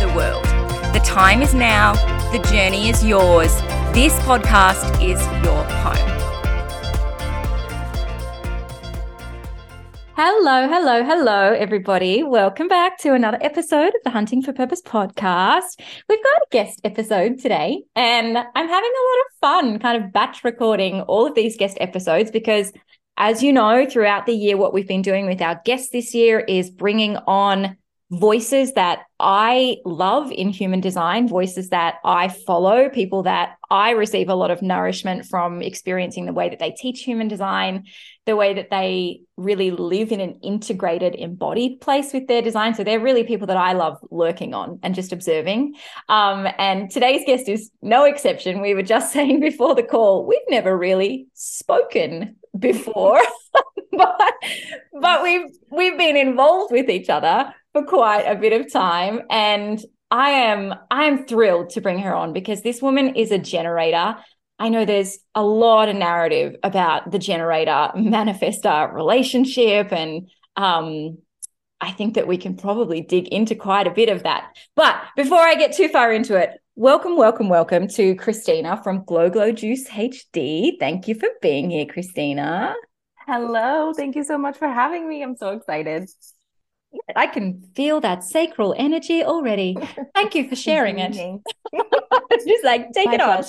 the world. The time is now, the journey is yours. This podcast is your home. Hello, hello, hello, everybody. Welcome back to another episode of the Hunting for Purpose podcast. We've got a guest episode today, and I'm having a lot of fun kind of batch recording all of these guest episodes because, as you know, throughout the year, what we've been doing with our guests this year is bringing on voices that I love in human design, voices that I follow, people that I receive a lot of nourishment from experiencing the way that they teach human design, the way that they really live in an integrated, embodied place with their design. So they're really people that I love lurking on and just observing. Um, and today's guest is no exception. We were just saying before the call, we've never really spoken before. but but we've we've been involved with each other for quite a bit of time and I am I am thrilled to bring her on because this woman is a generator. I know there's a lot of narrative about the generator manifestor relationship and um I think that we can probably dig into quite a bit of that. But before I get too far into it, welcome, welcome, welcome to Christina from Glow Glow Juice HD. Thank you for being here, Christina. Hello. Thank you so much for having me. I'm so excited. I can feel that sacral energy already. Thank you for sharing it. Just like take My it on.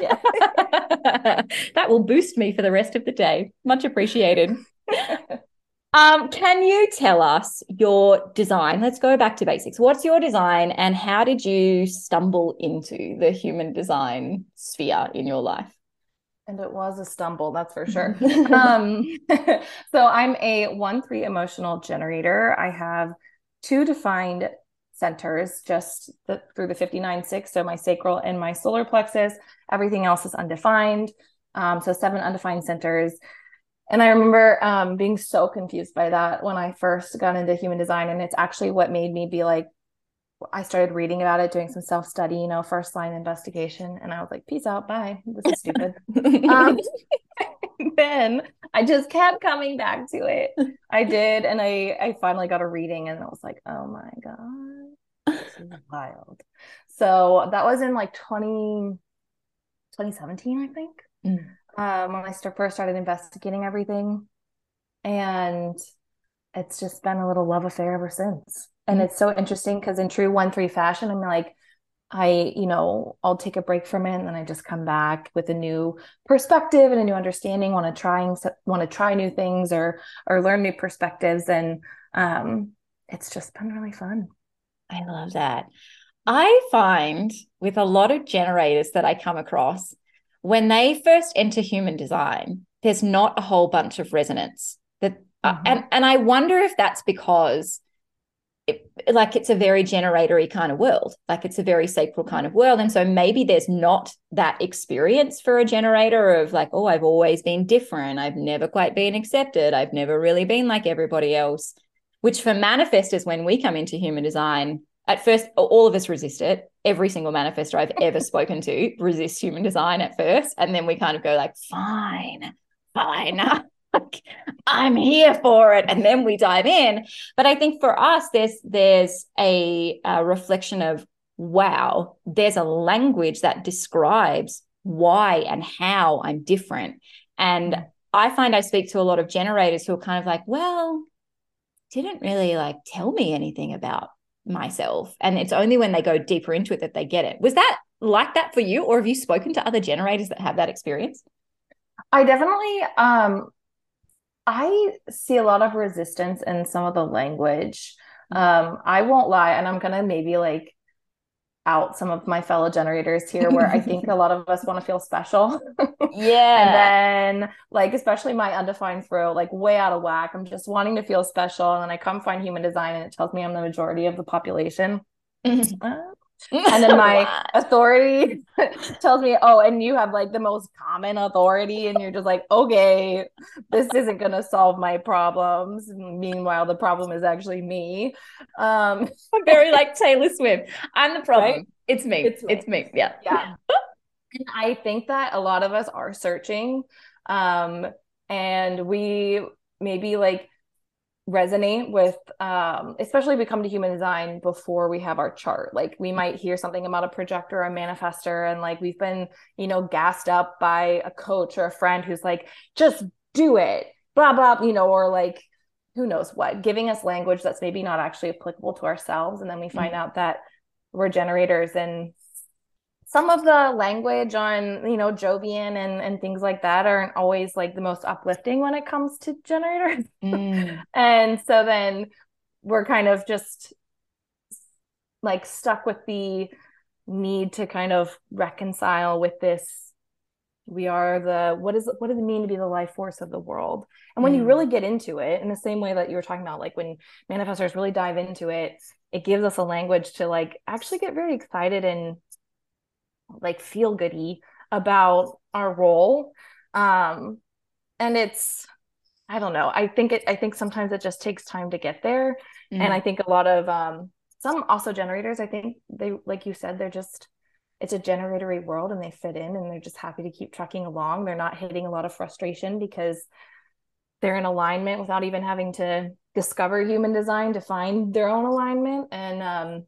Yeah. that will boost me for the rest of the day. Much appreciated. Um, can you tell us your design? Let's go back to basics. What's your design and how did you stumble into the human design sphere in your life? And it was a stumble, that's for sure. um, so I'm a 1 3 emotional generator. I have two defined centers just the, through the 59 6. So my sacral and my solar plexus. Everything else is undefined. Um, so seven undefined centers. And I remember um, being so confused by that when I first got into human design. And it's actually what made me be like, I started reading about it, doing some self study, you know, first line investigation. And I was like, peace out. Bye. This is stupid. um, then I just kept coming back to it. I did. And I, I finally got a reading and I was like, oh my God, this is wild. So that was in like 20, 2017, I think, Mm. um, when I st- first started investigating everything. And it's just been a little love affair ever since. And Mm. it's so interesting because in true 1 3 fashion, I'm like, I, you know, I'll take a break from it and then I just come back with a new perspective and a new understanding, want to trying want to try new things or or learn new perspectives. And um it's just been really fun. I love that. I find with a lot of generators that I come across, when they first enter human design, there's not a whole bunch of resonance. That uh, Mhm. and and I wonder if that's because it, like it's a very generatory kind of world, like it's a very sacral kind of world, and so maybe there's not that experience for a generator of like, oh, I've always been different, I've never quite been accepted, I've never really been like everybody else. Which for manifestors, when we come into human design, at first all of us resist it. Every single manifestor i've ever spoken to resists human design at first. And then we kind of go like fine fine Like, i'm here for it and then we dive in but i think for us there's there's a, a reflection of wow there's a language that describes why and how i'm different and i find i speak to a lot of generators who are kind of like well didn't really like tell me anything about myself. And it's only when they go deeper into it that they get it. Was that like that for you, or have you spoken to other generators that have that experience? I definitely um I see a lot of resistance in some of the language. Um, I won't lie, and I'm gonna maybe like out some of my fellow generators here where I think a lot of us want to feel special. yeah. and then like especially my undefined throat, like way out of whack. I'm just wanting to feel special. And then I come find human design and it tells me I'm the majority of the population. Uh, and then my authority tells me oh and you have like the most common authority and you're just like okay this isn't going to solve my problems. Meanwhile the problem is actually me. Um I'm very like Taylor Swift. I'm the problem. Right? it's me. It's me. it's me. Yeah. Yeah. And i think that a lot of us are searching um and we maybe like resonate with um especially if we come to human design before we have our chart like we might hear something about a projector or a manifestor and like we've been you know gassed up by a coach or a friend who's like just do it blah blah you know or like who knows what giving us language that's maybe not actually applicable to ourselves and then we find mm-hmm. out that we're generators and some of the language on you know Jovian and and things like that aren't always like the most uplifting when it comes to generators mm. and so then we're kind of just like stuck with the need to kind of reconcile with this we are the what is what does it mean to be the life force of the world and when mm. you really get into it in the same way that you were talking about like when manifestors really dive into it it gives us a language to like actually get very excited and like feel goody about our role. Um and it's i don't know. I think it i think sometimes it just takes time to get there. Mm-hmm. and i think a lot of um some also generators i think they like you said they're just it's a generatory world and they fit in and they're just happy to keep trucking along. They're not hitting a lot of frustration because they're in alignment without even having to discover human design to find their own alignment. And um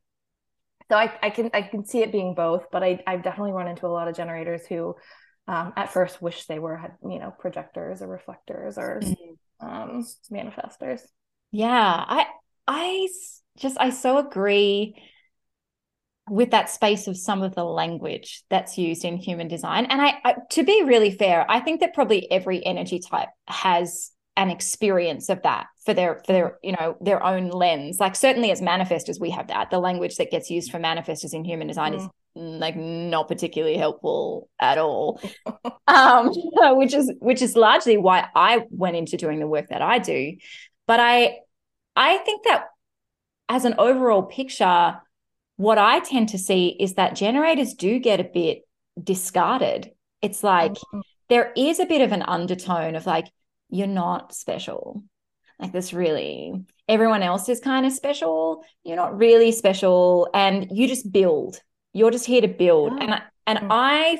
so I, I can I can see it being both, but I I've definitely run into a lot of generators who um, at first wish they were had you know projectors or reflectors or mm-hmm. um, manifestors. Yeah, I I just I so agree with that space of some of the language that's used in human design. And I, I to be really fair, I think that probably every energy type has an experience of that for their for their you know their own lens. Like certainly as manifestors we have that. The language that gets used for manifestors in human design mm. is like not particularly helpful at all. Um which is which is largely why i went into doing the work that i do. But i i think that as an overall picture what i tend to see is that generators do get a bit discarded. It's like mm-hmm. there is a bit of an undertone of like you're not special. Like this really, everyone else is kind of special. You're not really special. And you just build. You're just here to build. Oh. And, and mm. I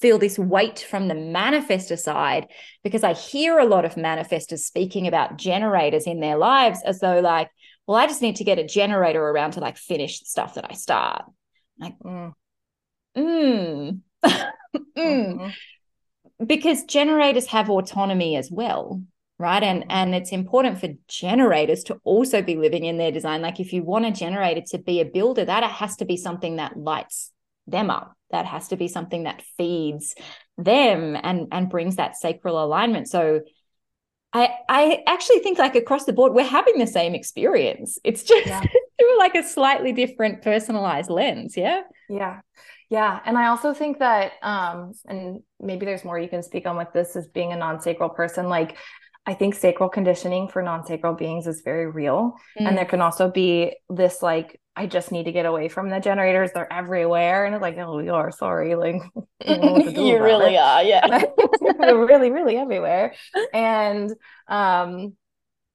feel this weight from the manifestor side because I hear a lot of manifestors speaking about generators in their lives as though like, well, I just need to get a generator around to like finish the stuff that I start. Like, mm. mm. mm. Mm-hmm because generators have autonomy as well right? And mm-hmm. and it's important for generators to also be living in their design. Like if you want a generator to be a builder that has to be something that lights them up that has to be something that feeds them and and brings that sacral alignment. So i i actually think like across the board we're having the same experience. It's just yeah. through like a slightly different personalized lens yeah? Yeah yeah. And I also think that, um, and maybe there's more you can speak on with this as being a non sacral person. Like, I think sacral conditioning for non sacral beings is very real. Mm. And there can also be this, like, I just need to get away from the generators. They're everywhere. And it's like, oh, you are sorry. Like, you really it. are. Yeah. They're really, really everywhere. And, um,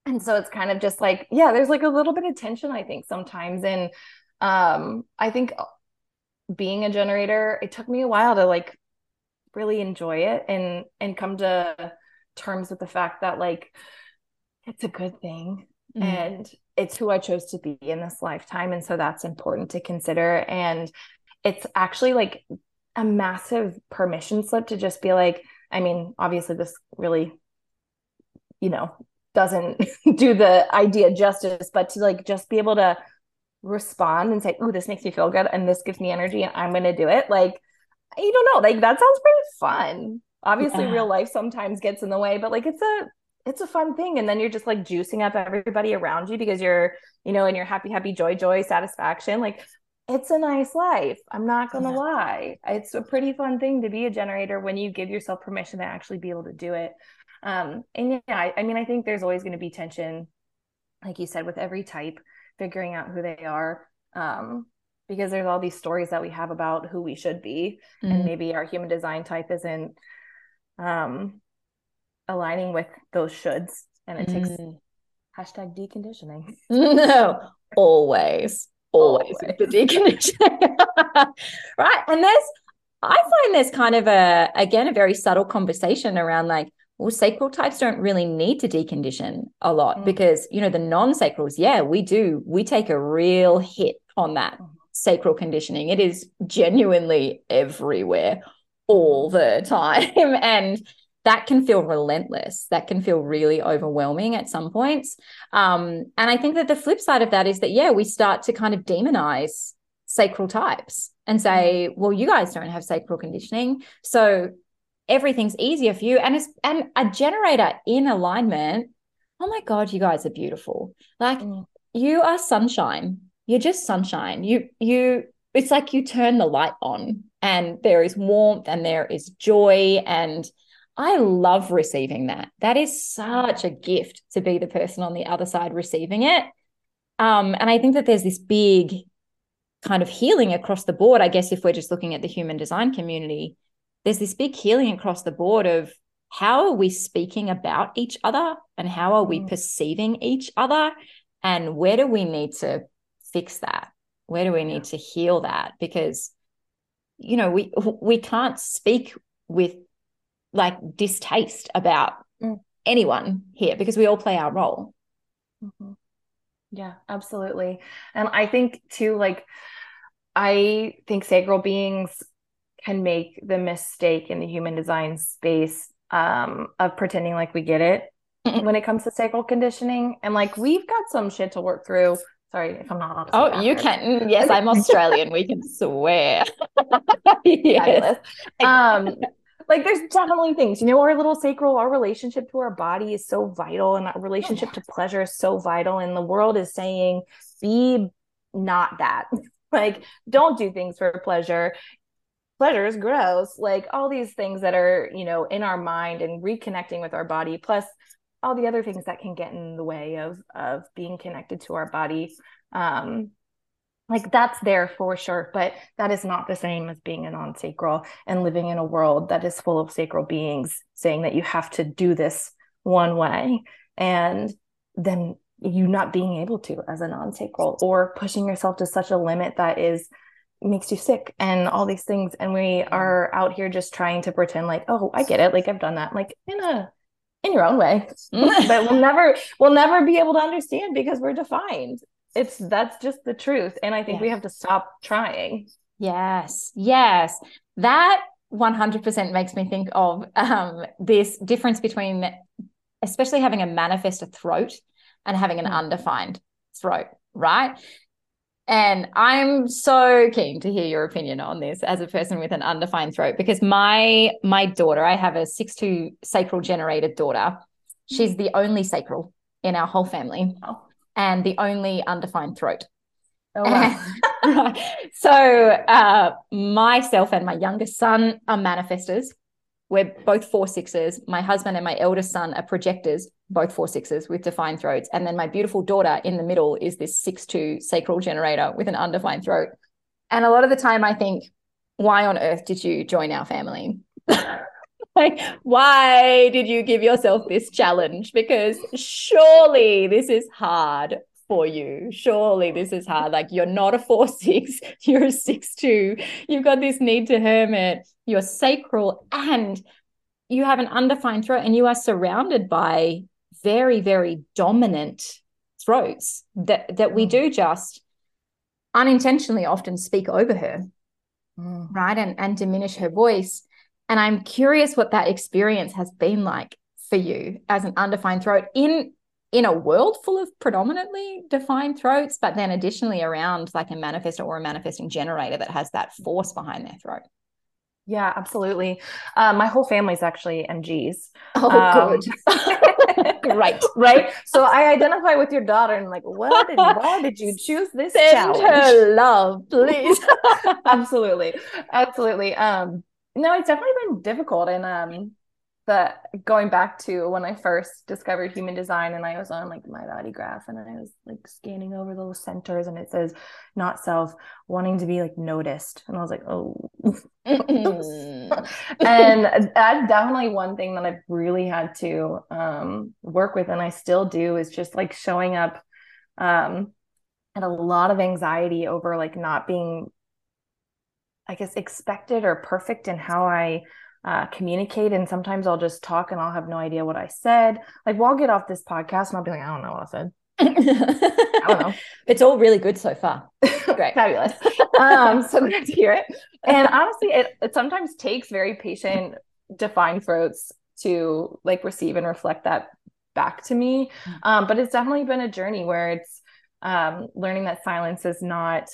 and so it's kind of just like, yeah, there's like a little bit of tension, I think, sometimes. And um, I think being a generator, it took me a while to like really enjoy it and and come to terms with the fact that like it's a good thing mm-hmm. and it's who I chose to be in this lifetime and so that's important to consider and it's actually like a massive permission slip to just be like I mean obviously this really you know doesn't do the idea justice but to like just be able to respond and say, "Oh, this makes me feel good and this gives me energy and I'm going to do it." Like you don't know, like that sounds pretty fun. Obviously, yeah. real life sometimes gets in the way, but like it's a it's a fun thing and then you're just like juicing up everybody around you because you're you know in your happy happy joy joy satisfaction like it's a nice life i'm not gonna yeah. lie it's a pretty fun thing to be a generator when you give yourself permission to actually be able to do it um and yeah I, I mean i think there's always going to be tension like you said with every type figuring out who they are um because there's all these stories that we have about who we should be mm. and maybe our human design type isn't um aligning with those shoulds and it takes mm. hashtag deconditioning no always always, always. the deconditioning right and there's i find there's kind of a again a very subtle conversation around like well sacral types don't really need to decondition a lot mm. because you know the non-sacrals yeah we do we take a real hit on that mm. sacral conditioning it is genuinely everywhere all the time and that can feel relentless. That can feel really overwhelming at some points. Um, and I think that the flip side of that is that, yeah, we start to kind of demonize sacral types and say, mm-hmm. well, you guys don't have sacral conditioning. So everything's easier for you. And it's and a generator in alignment, oh my God, you guys are beautiful. Like mm. you are sunshine. You're just sunshine. You you it's like you turn the light on and there is warmth and there is joy and I love receiving that. That is such a gift to be the person on the other side receiving it. Um, and I think that there's this big kind of healing across the board. I guess if we're just looking at the human design community, there's this big healing across the board of how are we speaking about each other and how are we mm. perceiving each other and where do we need to fix that? Where do we need to heal that? Because you know, we we can't speak with like distaste about mm. anyone here because we all play our role. Mm-hmm. Yeah, absolutely. And I think too, like, I think sacral beings can make the mistake in the human design space um, of pretending like we get it when it comes to sacral conditioning. And like, we've got some shit to work through. Sorry if I'm not. Oh, you can. Yes, I'm Australian. we can swear. yes. Um, like there's definitely things you know our little sacral our relationship to our body is so vital and our relationship to pleasure is so vital and the world is saying be not that like don't do things for pleasure pleasure is gross like all these things that are you know in our mind and reconnecting with our body plus all the other things that can get in the way of of being connected to our body. Um like that's there for sure but that is not the same as being a non-sacral and living in a world that is full of sacral beings saying that you have to do this one way and then you not being able to as a non-sacral or pushing yourself to such a limit that is makes you sick and all these things. And we are out here just trying to pretend like oh i get it. Like i've done that like in a in your own way. But we'll never we'll never be able to understand because we're defined. It's that's just the truth. And i think yeah. we have to stop trying. Yes. Yes. That 100% makes me think of um, this difference between especially having a manifestor throat and having an mm. undefined throat right and i'm so keen to hear your opinion on this as a person with an undefined throat because my my daughter i have a 6-2 sacral generated daughter she's the only sacral in our whole family oh and the only undefined throat. Oh, wow. so uh, myself and my youngest son are manifestors. We're both four sixes. My husband and my eldest son are projectors, both four sixes with defined throats. And then my beautiful daughter in the middle is this six two sacral generator with an undefined throat. And a lot of the time I think, why on earth did you join our family? like, why did you give yourself this challenge? Because surely this is hard for you. Surely this is hard. Like you're not a four six, you're a six two. You've got this need to hermit. You're sacral, and you have an undefined throat, and you are surrounded by very, very dominant throats that that we mm. do just unintentionally often speak over her, mm. right, and and diminish her voice. And I'm curious what that experience has been like for you as an undefined throat in in a world full of predominantly defined throats, but then additionally around like a manifestor or a manifesting generator that has that force behind their throat. Yeah, absolutely. Uh, my whole family's actually MGs. Oh, um, good. Great. right? So I identify with your daughter and like, what why did you choose this Send challenge? her love, please. absolutely. Absolutely. Um, no, it's definitely been difficult. And um the going back to when I first discovered human design and I was on like my body graph and I was like scanning over those centers and it says not self wanting to be like noticed. And I was like oh. And that's definitely one thing that I've really had to um, work with and I still do is just like showing up um, and a lot of anxiety over like not being I guess expected or perfect in how I uh, communicate. And sometimes I'll just talk and I'll have no idea what I said. Like, well, I'll get off this podcast and I'll be like, I don't know what I said. I don't know. It's all really good so far. Great. Fabulous. Um, so glad to hear it. And honestly, it, it sometimes takes very patient, defined throats to like receive and reflect that back to me. Mm. Um, but it's definitely been a journey where it's um, learning that silence is not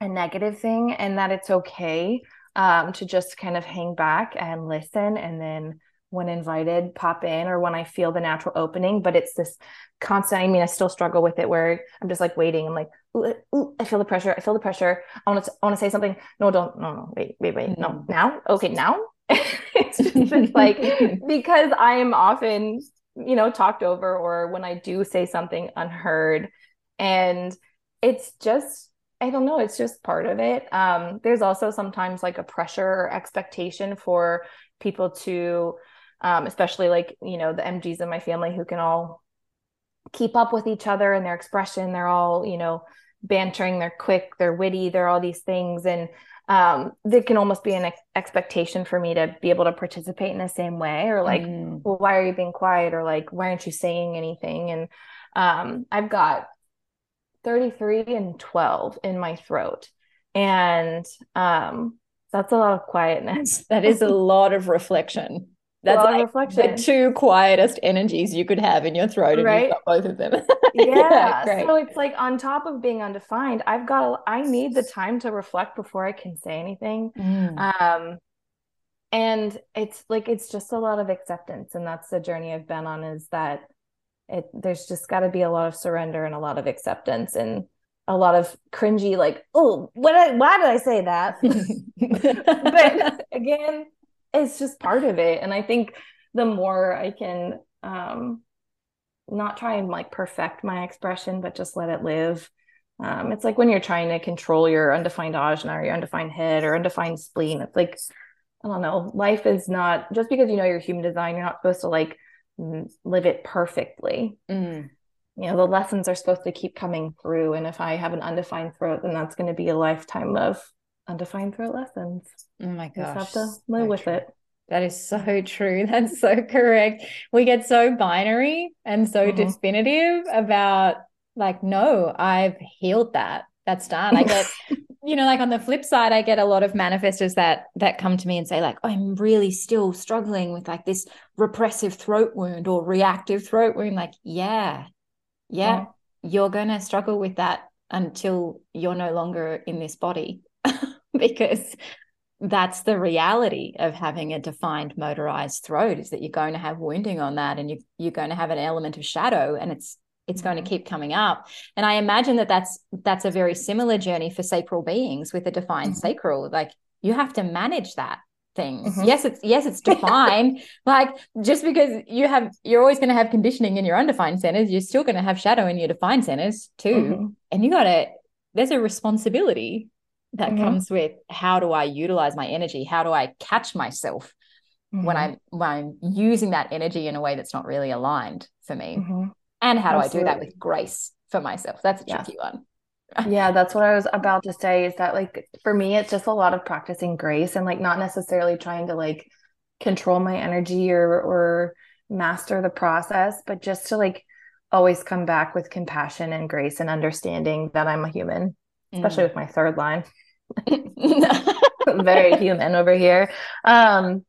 a negative thing and that it's okay um, to just kind of hang back and listen and then when invited pop in or when i feel the natural opening. But it's this constant i mean i still struggle with it where i'm just like waiting. I'm like ooh, ooh, i feel the pressure i feel the pressure. I want to i want to say something. No don't no no wait wait wait no. Mm. now? Okay now? It's just it's like because i am often you know talked over or when i do say something unheard. And it's just I don't know. It's just part of it. Um, there's also sometimes like a pressure or expectation for people to, um, especially like, you know, the MGs in my family who can all keep up with each other and their expression. They're all, you know, bantering, they're quick, they're witty, they're all these things. And um, there can almost be an ex- expectation for me to be able to participate in the same way or like, mm. well, why are you being quiet? Or like, why aren't you saying anything? And um, I've got 33 and 12 in my throat. And um, that's a lot of quietness. That is a lot of reflection. That's like reflection. the two quietest energies you could have in your throat if right? you've got both of them. yeah. yeah so it's like on top of being undefined, I've got I need the time to reflect before I can say anything. Mm. Um and it's like it's just a lot of acceptance. And that's the journey I've been on is that it there's just got to be a lot of surrender and a lot of acceptance and a lot of cringy like oh what I, why did i say that? But again it's just part of it. And i think the more i can um not try and like perfect my expression but just let it live um it's like when you're trying to control your undefined ajna or your undefined head or undefined spleen it's like i don't know life is not just because you know your human design you're not supposed to like live it perfectly. Mm. You know, the lessons are supposed to keep coming through. And if I have an undefined throat, then that's going to be a lifetime of undefined throat lessons. Oh my gosh. Just have to live so with true. it. That is so true. That's so correct. We get so binary and so mm-hmm. definitive about like, no, I've healed that. That's done. I get you know like on the flip side i get a lot of manifestors that that come to me and say like i'm really still struggling with like this repressive throat wound or reactive throat wound like yeah yeah, yeah. you're going to struggle with that until you're no longer in this body because that's the reality of having a defined motorized throat is that you're going to have wounding on that and you, you're going to have an element of shadow and it's it's going to keep coming up and i imagine that that's that's a very similar journey for sacral beings with a defined mm-hmm. sacral like you have to manage that thing mm-hmm. yes it's yes it's defined like just because you have you're always going to have conditioning in your undefined centers you're still going to have shadow in your defined centers too mm-hmm. and you got to there's a responsibility that mm-hmm. comes with how do i utilize my energy how do i catch myself when mm-hmm. i'm when i'm using that energy in a way that's not really aligned for me mm-hmm and how Absolutely. do i do that with grace for myself that's a tricky yeah. one yeah that's what i was about to say is that like for me it's just a lot of practicing grace and like not necessarily trying to like control my energy or or master the process but just to like always come back with compassion and grace and understanding that i'm a human especially mm. with my third line very human over here um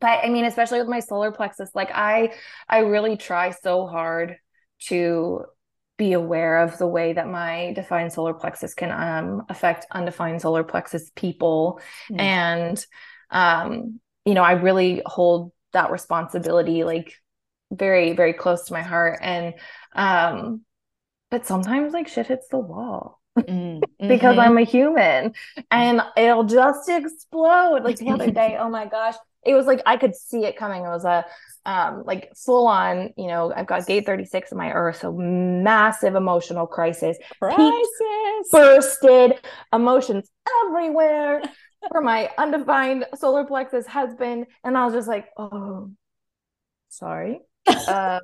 but i mean especially with my solar plexus like i i really try so hard to be aware of the way that my defined solar plexus can um, affect undefined solar plexus people mm. and um, you know i really hold that responsibility like very very close to my heart and um but sometimes like shit hits the wall mm, because mm-hmm. I'm a human and it'll just explode. Like the other day, oh my gosh, it was like I could see it coming. It was a um like full on, you know, I've got gate 36 in my earth, so massive emotional crisis. Crisis. bursted, emotions everywhere for my undefined solar plexus husband. And I was just like, oh, sorry. Uh,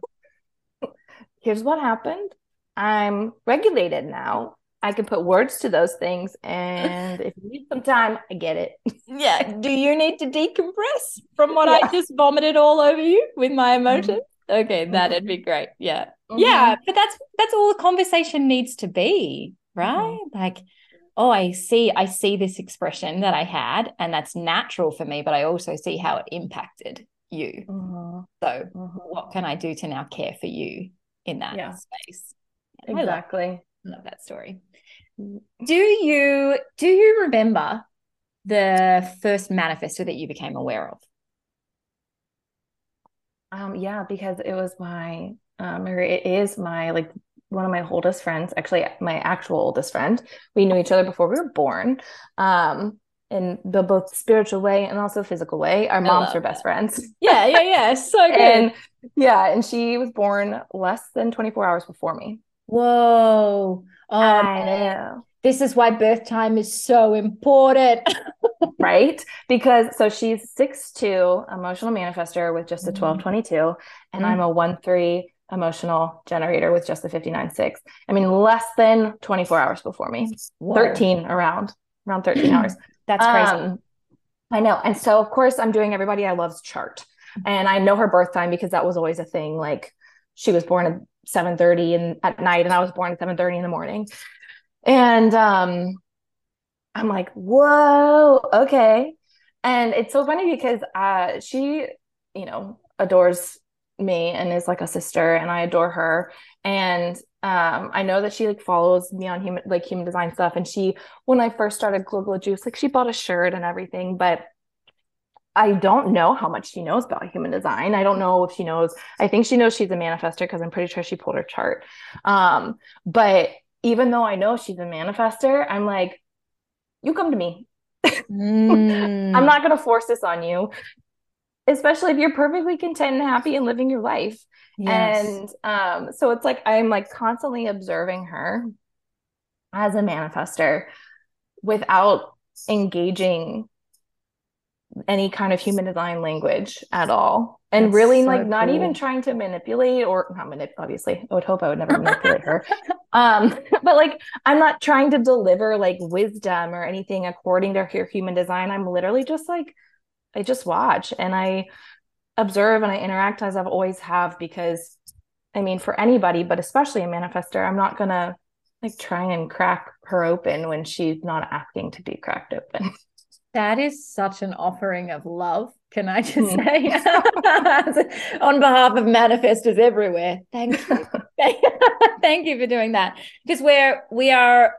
here's what happened. I'm regulated now. I can put words to those things. And if you need some time, I get it. yeah. Do you need to decompress from what yeah. I just vomited all over you with my mm-hmm. emotions? Mm-hmm. Okay, that'd be great. Yeah. Mm-hmm. Yeah. But that's that's all the conversation needs to be, right? Mm-hmm. Like, oh, I see, I see this expression that I had, and that's natural for me, but I also see how it impacted you. Mm-hmm. So mm-hmm. what can I do to now care for you in that yeah. space? Exactly. Love, that story. Do you do you remember the first manifestor that you became aware of? Um, yeah, because it was my um, or it is my like one of my oldest friends, actually my actual oldest friend. We knew each other before we were born. Um, in the both spiritual way and also physical way. Our moms are best friends. Yeah, yeah, yeah. So good. and yeah, and she was born less than 24 hours before me. Whoa. Um, I know. This is why birth time is so important. right? Because so she's six two emotional manifestor with just a 1222, mm. and mm. I'm a one three emotional generator with just a 59.6. I mean, less than 24 hours before me. Whoa. 13 around, around 13 hours. That's crazy. Um, I know. And so of course I'm doing everybody I love's chart. And I know her birth time because that was always a thing. Like she was born at 7 30 and at night and I was born at 7 30 in the morning. And um I'm like, whoa, okay. And it's so funny because uh she, you know, adores me and is like a sister and I adore her. And um, I know that she like follows me on human like human design stuff. And she, when I first started Glow Glow Juice, like she bought a shirt and everything, but I don't know how much she knows about human design. I don't know if she knows. I think she knows she's a manifestor because I'm pretty sure she pulled her chart. Um, but even though I know she's a manifestor, I'm like, you come to me. Mm. I'm not going to force this on you especially if you're perfectly content and happy and living your life. Yes. And um, so it's like I'm like constantly observing her as a manifester without engaging any kind of human design language at all and That's really so like cool. not even trying to manipulate or not manipulate obviously i would hope i would never manipulate her um but like i'm not trying to deliver like wisdom or anything according to her human design i'm literally just like I just watch and I observe and I interact as I've always have because I mean for anybody but especially a manifestor I'm not going to like try and crack her open when she's not asking to be cracked open. That is such an offering of love. Can I just mm. say, on behalf of manifestors everywhere, thank you, thank you for doing that. Because we're we are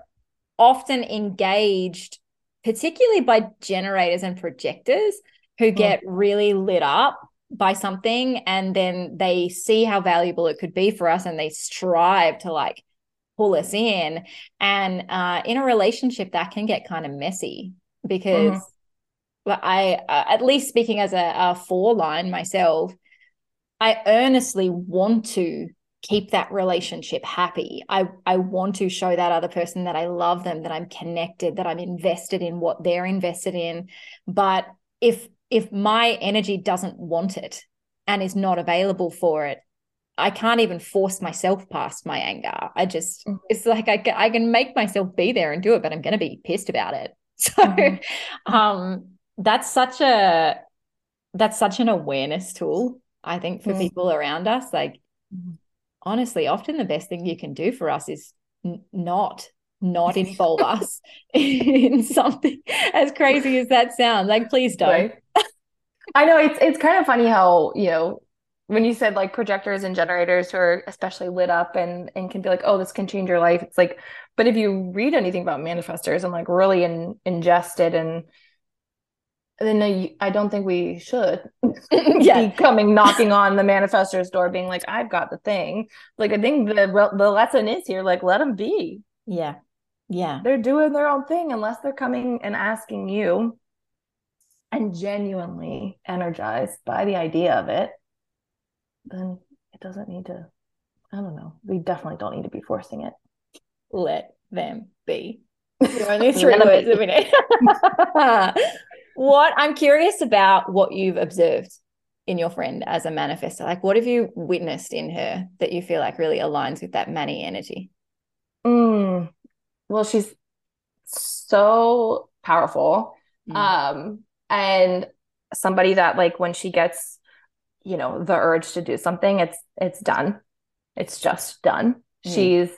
often engaged, particularly by generators and projectors, who get really lit up by something and then they see how valuable it could be for us and they strive to like pull us in and uh, in a relationship that can get kind of messy because mm-hmm. i uh, at least speaking as a, a four line myself i earnestly want to keep that relationship happy i i want to show that other person that i love them that i'm connected that i'm invested in what they're invested in but if if my energy doesn't want it and is not available for it i can't even force myself past my anger i just mm-hmm. it's like I, I can make myself be there and do it but i'm going to be pissed about it so mm-hmm. um that's such a that's such an awareness tool i think for mm-hmm. people around us like mm-hmm. honestly often the best thing you can do for us is n- not not involve us in something as crazy as that sounds. Like, please don't. Right. I know it's it's kind of funny how you know when you said like projectors and generators who are especially lit up and and can be like, oh, this can change your life. It's like, but if you read anything about manifestors and like really in, ingest it and then I, I don't think we should yeah. be coming knocking on the manifestor's door being like i've got the thing. Like i think the the lesson is here like let them be. Yeah. Yeah. They're doing their own thing unless they're coming and asking you and genuinely energized by the idea of it then it doesn't need to i don't know. We definitely don't need to be forcing it let them be only three words of it what I'm curious about what you've observed in your friend as a manifestor. Like, what have you witnessed in her that you feel like really aligns with that Manny energy? Mm. Well, she's so powerful. Mm. Um, and somebody that like when she gets, you know, the urge to do something, it's it's done. It's just done. Mm. She's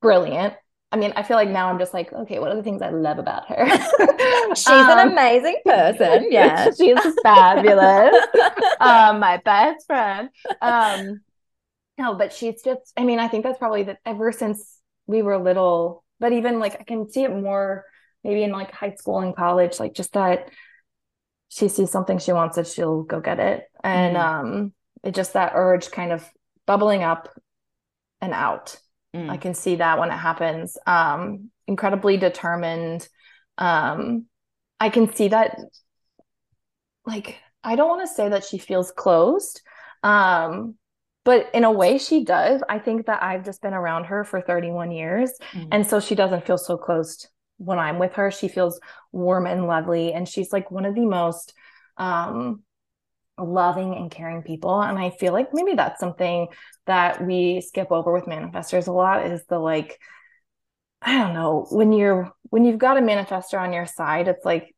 brilliant. I mean, I feel like now I'm just like, okay, what are the things I love about her? she's um, an amazing person. Yeah. she's fabulous. um, my best friend. Um, no, but she's just, I mean, I think that's probably that ever since we were little, but even like I can see it more maybe in like high school and college, like just that she sees something she wants it, she'll go get it. And mm. um it just that urge kind of bubbling up and out Mm. I can see that when it happens. Um, incredibly determined. Um, I can see that, like, I don't want to say that she feels closed, um, but in a way she does. I think that I've just been around her for 31 years. Mm. And so she doesn't feel so closed when I'm with her. She feels warm and lovely. And she's like one of the most, um, loving and caring people. And I feel like maybe that's something that we skip over with manifestors a lot is the like, I don't know, when you're when you've got a manifestor on your side, it's like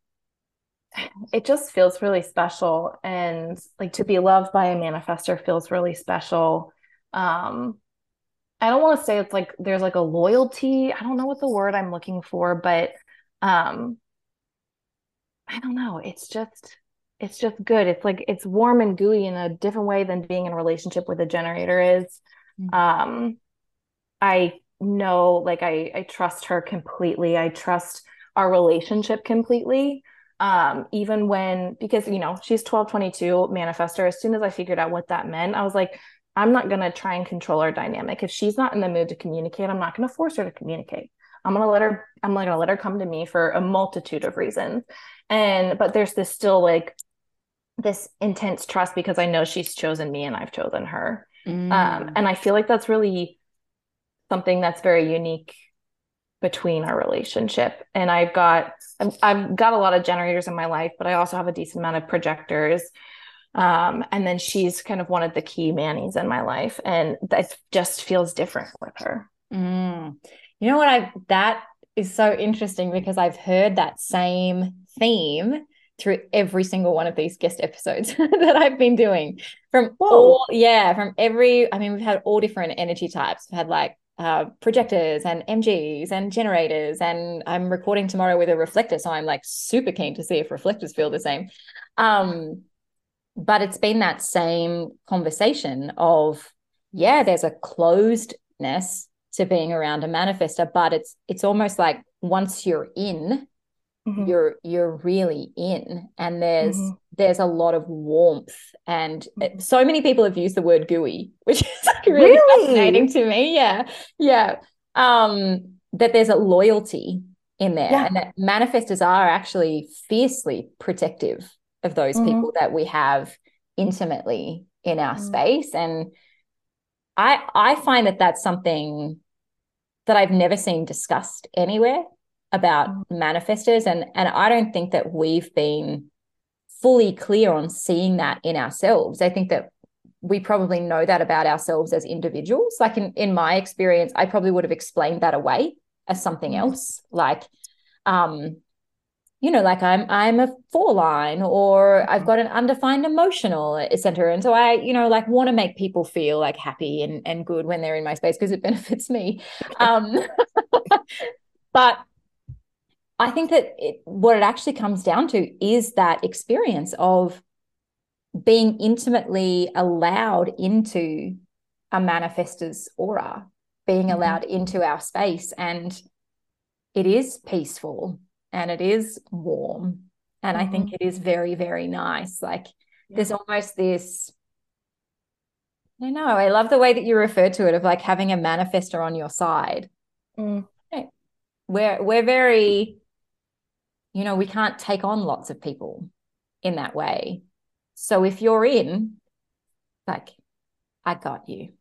it just feels really special. And like to be loved by a manifestor feels really special. Um I don't want to say it's like there's like a loyalty. I don't know what the word I'm looking for, but um I don't know. It's just it's just good. It's like it's warm and gooey in a different way than being in a relationship with a generator is. Mm-hmm. Um, I know, like I I trust her completely. I trust our relationship completely. Um, even when because you know she's 1222 manifestor. As soon as I figured out what that meant, I was like, I'm not gonna try and control our dynamic. If she's not in the mood to communicate, I'm not gonna force her to communicate. I'm gonna let her. I'm gonna let her come to me for a multitude of reasons. And but there's this still like this intense trust because I know she's chosen me and I've chosen her. Um, mm. Um, and I feel like that's really something that's very unique between our relationship. And I've got I've, I've got a lot of generators in my life, but I also have a decent amount of projectors. Um, and then she's kind of one of the key Manny's in my life, and that just feels different with her. Mm. You know what? I that is so interesting because I've heard that same theme through every single one of these guest episodes that I've been doing. From Whoa. all yeah from every I mean we've had all different energy types. We've had like uh, projectors and MGs and generators and I'm recording tomorrow with a reflector so I'm like super keen to see if reflectors feel the same. Um but it's been that same conversation of yeah there's a closedness to being around a manifestor but it's it's almost like once you're in mm-hmm. you're you're really in and there's mm-hmm. there's a lot of warmth and mm-hmm. so many people have used the word gooey which is like really, really? fascinating to me yeah yeah um that there's a loyalty in there yeah. and that manifestors are actually fiercely protective of those mm-hmm. people that we have intimately in our mm-hmm. space and i i find that that's something that i've never seen discussed anywhere about mm. manifestors and and I don't think that we've been fully clear on seeing that in ourselves. I think that we probably know that about ourselves as individuals. Like in in my experience, I probably would have explained that away as something mm. else. Like um you know like i'm i'm a four line or i've got an undefined emotional center and so i you know like want to make people feel like happy and and good when they're in my space because it benefits me um but I think that it, what it actually comes down to is that experience of being intimately allowed into a manifestor's aura, being mm-hmm. allowed into our space. And it is peaceful and it is warm And mm-hmm. I think mm-hmm. it is very, very nice. Like yeah. there's almost this. I know. I love the way that you refer to it of like having a manifestor on your side. Mm. We're we're very, you know, we can't take on lots of people in that way. So if you're in, like, I got you.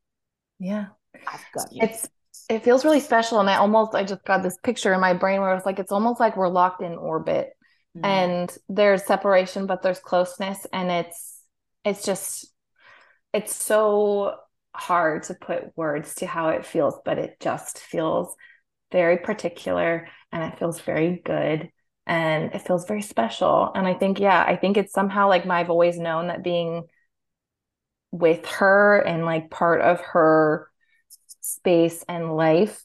Yeah. I've got you. It's it feels really special. And I almost I just got this picture in my brain where it's like it's almost like we're locked in orbit mm. and there's separation, but there's closeness. And it's it's just it's so hard to put words to how it feels, but it just feels very particular and it feels very good and it feels very special. And I think, yeah, I think it's somehow like my, I've always known that being with her and like part of her space and life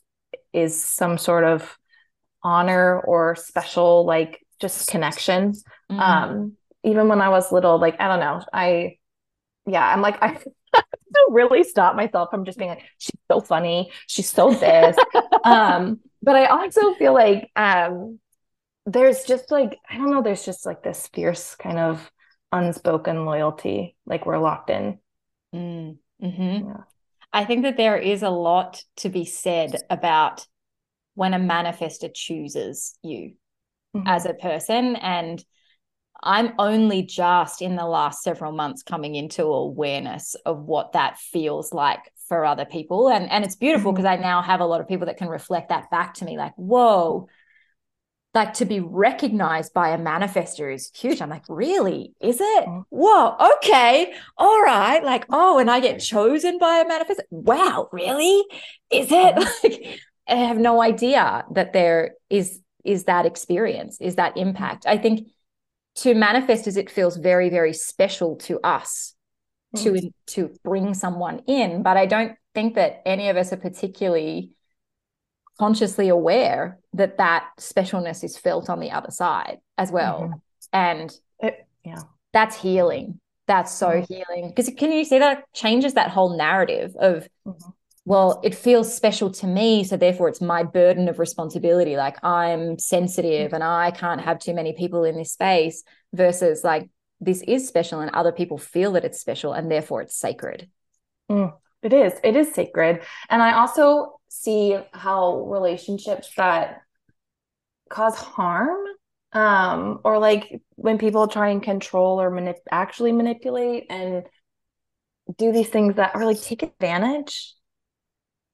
is some sort of honor or special, like just connection. Mm-hmm. Um, even when I was little, like, I don't know, I, yeah, I'm like, I, really stop myself from just being like, she's so funny, she's so this. um, but I also feel like um there's just like I don't know, there's just like this fierce kind of unspoken loyalty, like we're locked in. Mm, mm-hmm. yeah. I think that there is a lot to be said about when a manifestor chooses you mm-hmm. as a person. And I'm only just in the last several months coming into awareness of what that feels like for other people. And, and it's beautiful because mm-hmm. I now have a lot of people that can reflect that back to me like, whoa, like to be recognized by a manifestor is huge. I'm like, really? Is it? Mm. Whoa, okay. All right. Like, oh, and I get chosen by a manifestor. Wow, really? Is it? Like, I have no idea that there is is that experience, is that impact. I think to manifestors, it feels very, very special to us mm. to to bring someone in. But I don't think that any of us are particularly consciously aware that that specialness is felt on the other side as well. Mm-hmm. and it, yeah. that's healing. That's so mm-hmm. healing. Because can you see that changes that whole narrative of mm-hmm. well it feels special to me so therefore it's my burden of responsibility. Like i'm sensitive and i can't have too many people in this space versus like this is special and other people feel that it's special and therefore it's sacred. Mm, it is it is sacred. And i also see how relationships that cause harm um or like when people try and control or manip- actually manipulate and do these things that are like take advantage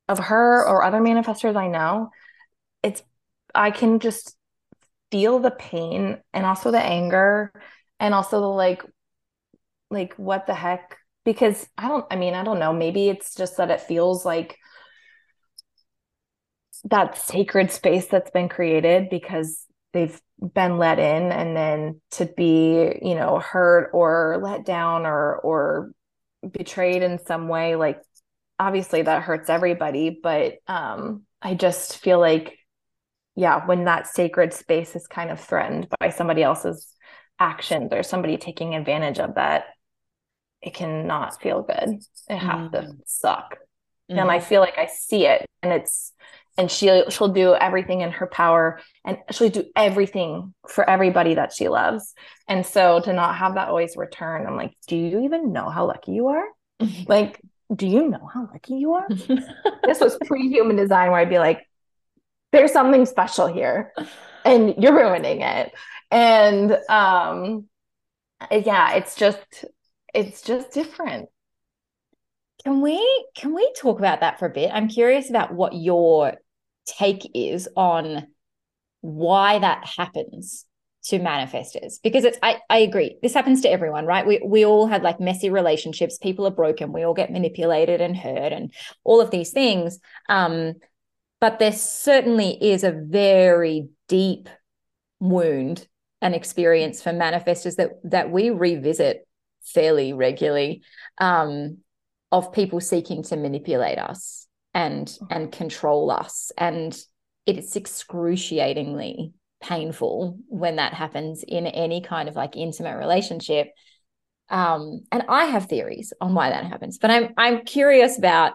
of her or other manifestors I know it's I can just feel the pain and also the anger and also the like like what the heck because I don't I mean I don't know maybe it's just that it feels like that sacred space that's been created because they've been let in and then to be you know hurt or let down or or betrayed in some way like obviously that hurts everybody but um i just feel like yeah when that sacred space is kind of threatened by somebody else's actions or somebody taking advantage of that it cannot feel good it has mm. to suck mm. and i mm-hmm. feel like i see it and it's and she'll she'll do everything in her power and she'll do everything for everybody that she loves and so to not have that always return i'm like do you even know how lucky you are like do you know how lucky you are this was pre-human design where i'd be like there's something special here and you're ruining it and um yeah it's just it's just different can we can we talk about that for a bit? I'm curious about what your take is on why that happens to manifestors because it's I, I agree this happens to everyone right we we all had like messy relationships people are broken we all get manipulated and hurt and all of these things um but there certainly is a very deep wound and experience for manifestors that that we revisit fairly regularly um of people seeking to manipulate us and and control us. And it's excruciatingly painful when that happens in any kind of like intimate relationship. Um and i have theories on why that happens but i'm i'm curious about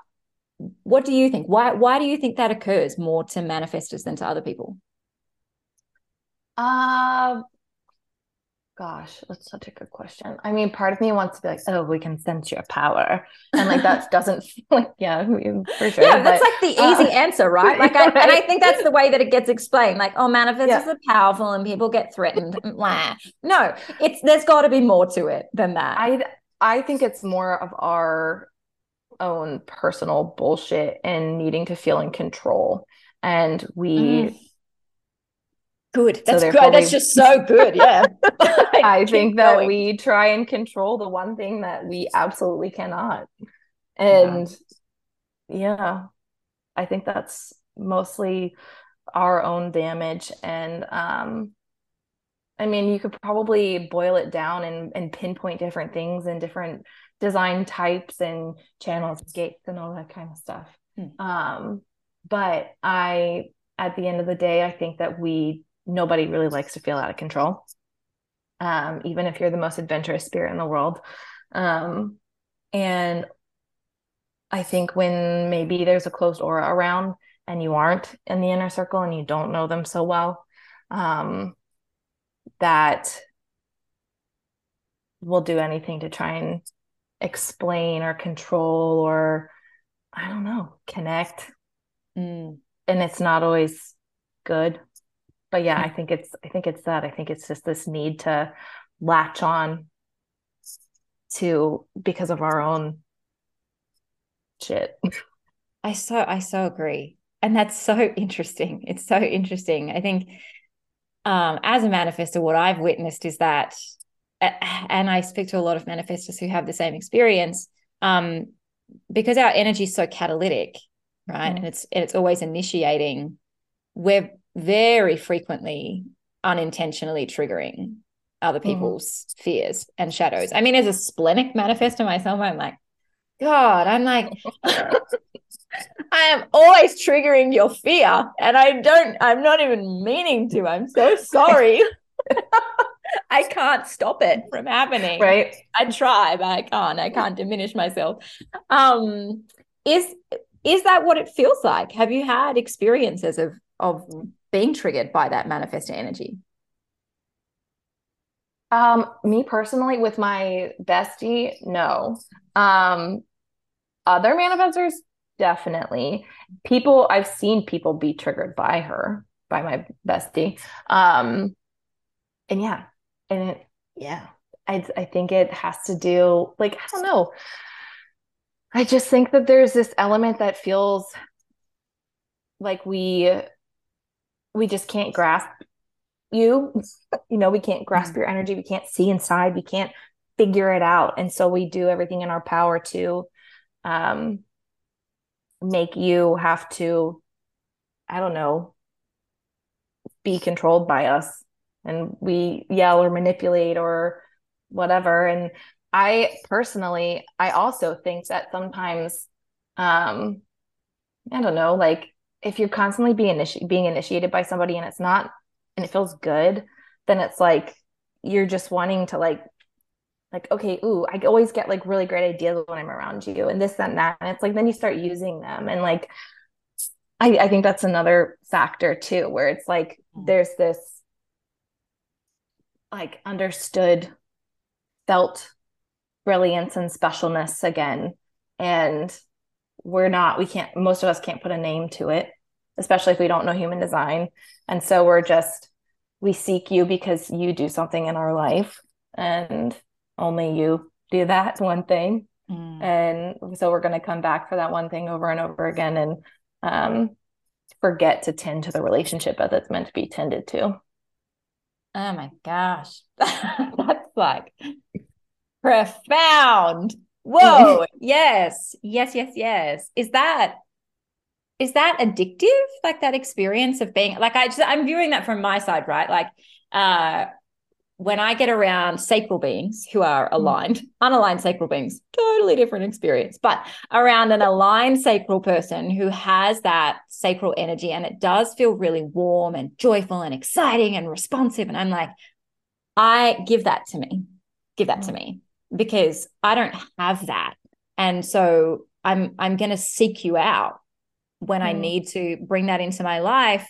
what do you think? Why why do you think that occurs more to manifestors than to other people? Uh gosh, that's such a good question. I mean, part of me wants to be like, oh, we can sense your power. And like that doesn't like, yeah, for sure. Yeah, that's like the easy uh, answer, right? Like I, right. and I think that's the way that it gets explained. Like, oh, manifestors yeah. are powerful and people get threatened. no, it's there's gotta be more to it than that. I I think it's more of our own personal bullshit and needing to feel in control. And we mm Good. That's so good. That's just so good. Yeah. I think that going. we try and control the one thing that we absolutely cannot. And yeah. yeah, I think that's mostly our own damage. And um, I mean, you could probably boil it down and, and pinpoint different things and different design types and channels, gates, and all that kind of stuff. Hmm. Um, but I, at the end of the day, I think that we nobody really likes to feel out of control. Um, even if you're the most adventurous spirit in the world. Um, and I think when maybe there's a closed aura around and you aren't in the inner circle and you don't know them so well, um, that will do anything to try and explain or control or I don't know, connect. Mm. And it's not always good but yeah i think it's i think it's that. I think it's just this need to latch on to because of our own shit. I so i so agree. And that's so interesting. It's so interesting. I think um as a manifestor what i've witnessed is that and i speak to a lot of manifestors who have the same experience um because our energy is so catalytic right? Mm. and it's and it's always initiating we're very frequently unintentionally triggering other mm-hmm. people's mm. fears and shadows. I mean, as a splenic manifestor myself, I'm like, God, I'm like, I am always triggering your fear. And I don't, I'm not even meaning to. I'm so sorry. I can't stop it from happening. Right. I try, but I can't. I can't diminish myself. Um, is is that what it feels like? Have you had experiences of of being triggered by that manifestor energy? Um, me personally, with my bestie, no. Um, other manifestors, definitely. People, I've seen people be triggered by her, by my bestie. Um, and yeah, and it, yeah, I, I think it has to do, like, I don't know. I just think that there's this element that feels like we we just can't grasp you. You know we can't grasp mm-hmm. your energy. We can't see inside. We can't figure it out. And so we do everything in our power to um make you have to i don't know be controlled by us. And we yell or manipulate or whatever. And i personally i also think that sometimes um i don't know like if you're constantly being initi- being initiated by somebody and it's not and it feels good, then it's like you're just wanting to like like okay ooh i always get like really great ideas when i'm around you and this and that. And it's like then you start using them. And like i, I think that's another factor too where it's like mm. there's this like understood felt brilliance and specialness again. And we're not we can't most of us can't put a name to it especially if we don't know human design. And so we're just, we seek you because you do something in our life and only you do that one thing. Mm. And so we're going to come back for that one thing over and over again and um, forget to tend to the relationship as it's meant to be tended to. Oh my gosh. That's like profound. Whoa. yes. Yes, yes, yes. Is that is that addictive like that experience of being like i just i'm viewing that from my side right like uh when i get around sacral beings who are hmm. aligned mm. unaligned sacral beings totally different experience but around an aligned sacral person who has that sacral energy and it does feel really warm and joyful and exciting and responsive and i'm like i give that to me give that mm. to hmm. me because i don't have that and so i'm i'm going to seek you out when mm. I need to bring that into my life.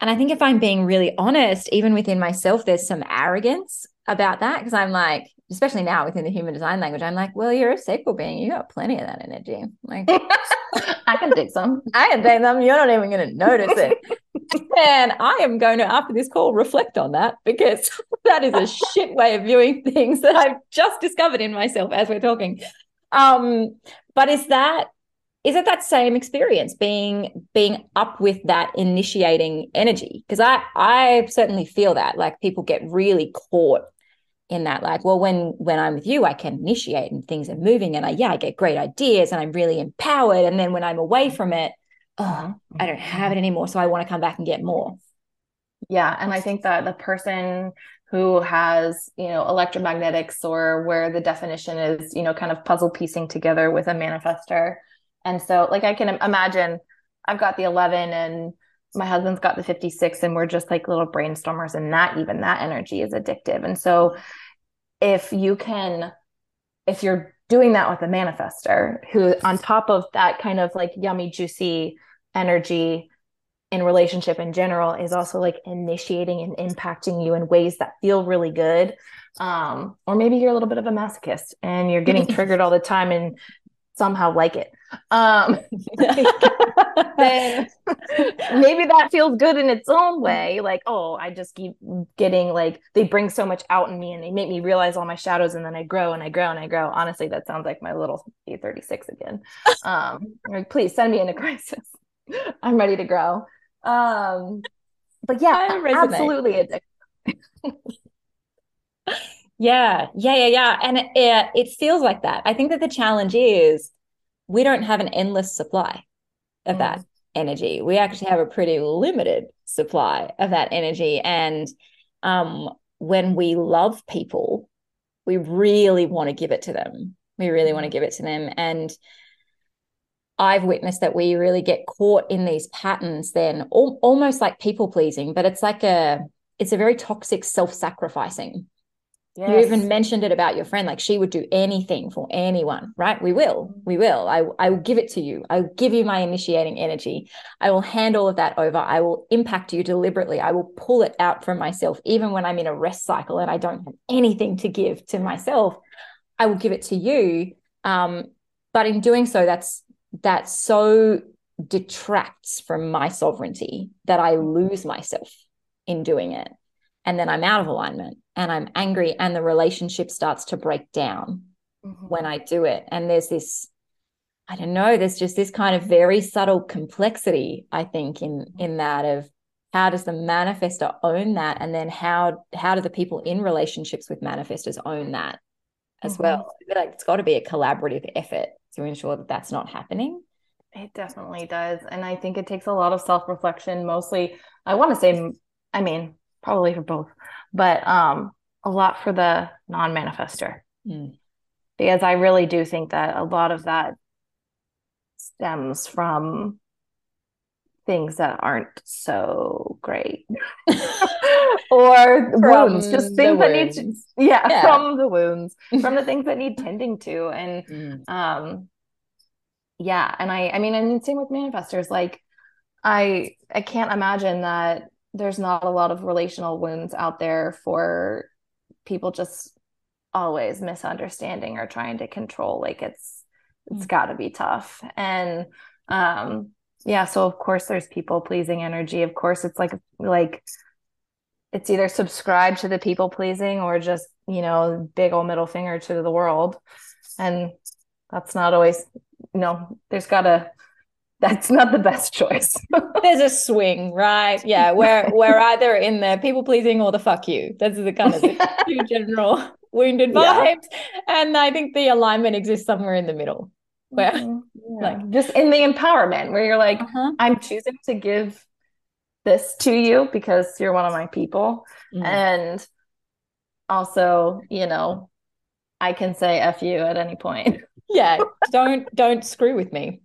And I think if I'm being really honest, even within myself, there's some arrogance about that because I'm like, especially now within the human design language, I'm like, well, you're a sacral being. You got plenty of that energy. Like, I can take some. I can take them. You're not even going to notice it. and I am going to, after this call, reflect on that because that is a shit way of viewing things that I've just discovered in myself as we're talking. Um, but is that is it that same experience being being up with that initiating energy? Because i i certainly feel that like people get really caught in that like well when when i'm with you i can initiate and things are moving and i yeah i get great ideas and i'm really empowered. And then when i'm away mm-hmm. from it oh i don't mm-hmm. have it anymore so i want to come back and get more. Yeah and i think that the person who has you know electromagnetics or where the definition is you know kind of puzzle piecing together with a manifestor and so, like, I can imagine I've got the 11 and my husband's got the 56, and we're just like little brainstormers, and that even that energy is addictive. And so, if you can, if you're doing that with a manifestor who, on top of that kind of like yummy, juicy energy in relationship in general, is also like initiating and impacting you in ways that feel really good. Um, or maybe you're a little bit of a masochist and you're getting triggered all the time and somehow like it. Um then maybe that feels good in its own way. Like oh i just keep getting like they bring so much out in me and they make me realize all my shadows and then i grow and i grow and i grow. Honestly that sounds like my little a36 again. Um like please send me into crisis. I'm ready to grow. Um but yeah absolutely addictive yeah, yeah, yeah, yeah. And it, it, it feels like that. I think that the challenge is we don't have an endless supply of mm. that energy. We actually have a pretty limited supply of that energy. And um, when we love people, we really want to give it to them. We really want to mm. give it to them. And I've witnessed that we really get caught in these patterns then al- almost like people pleasing, but it's like a it's a very toxic self-sacrificing Yes. You even mentioned it about your friend, like she would do anything for anyone, right? We will, we will. I, I will give it to you. I will give you my initiating energy. I will hand all of that over. I will impact you deliberately. I will pull it out from myself, even when I'm in a rest cycle and I don't have anything to give to myself. I will give it to you. Um, but in doing so, that's that so detracts from my sovereignty that I lose myself in doing it and then I'm out of alignment and I'm angry and the relationship starts to break down mm-hmm. when I do it. And there's this, I don't know, there's just this kind of very subtle complexity, I think, in mm-hmm. in that of how does the manifestor own that? And then how how do the people in relationships with manifestors own that as mm-hmm. well? like it's got to be a collaborative effort to ensure that that's not happening. It definitely does. And I think it takes a lot of self reflection, mostly. I want to say, I mean, probably for both, but um, a lot for the non manifestor. Mm. Because I really do think that a lot of that stems from things that aren't so great or wounds just things that need to, yeah, yeah, from the wounds from the things that need tending to and mm. um yeah and i i mean and same with manifestors like i i can't imagine that there's not a lot of relational wounds out there for people just always misunderstanding or trying to control like it's it's mm. got to be tough. And um yeah so of course there's people pleasing energy. Of course it's like like it's either subscribe to the people pleasing or just you know big old middle finger to the world. And that's not always you know there's got to that's not the best choice. There's a swing, right? Yeah, we're we're either in the people pleasing or the fuck you. That's the kind of two general wounded vibes, yeah. and I think the alignment exists somewhere in the middle, where mm-hmm. yeah. like just in the empowerment, where you're like, uh-huh. I'm choosing to give this to you because you're one of my people, mm. and also, you know, I can say f you at any point. Yeah, don't don't screw with me.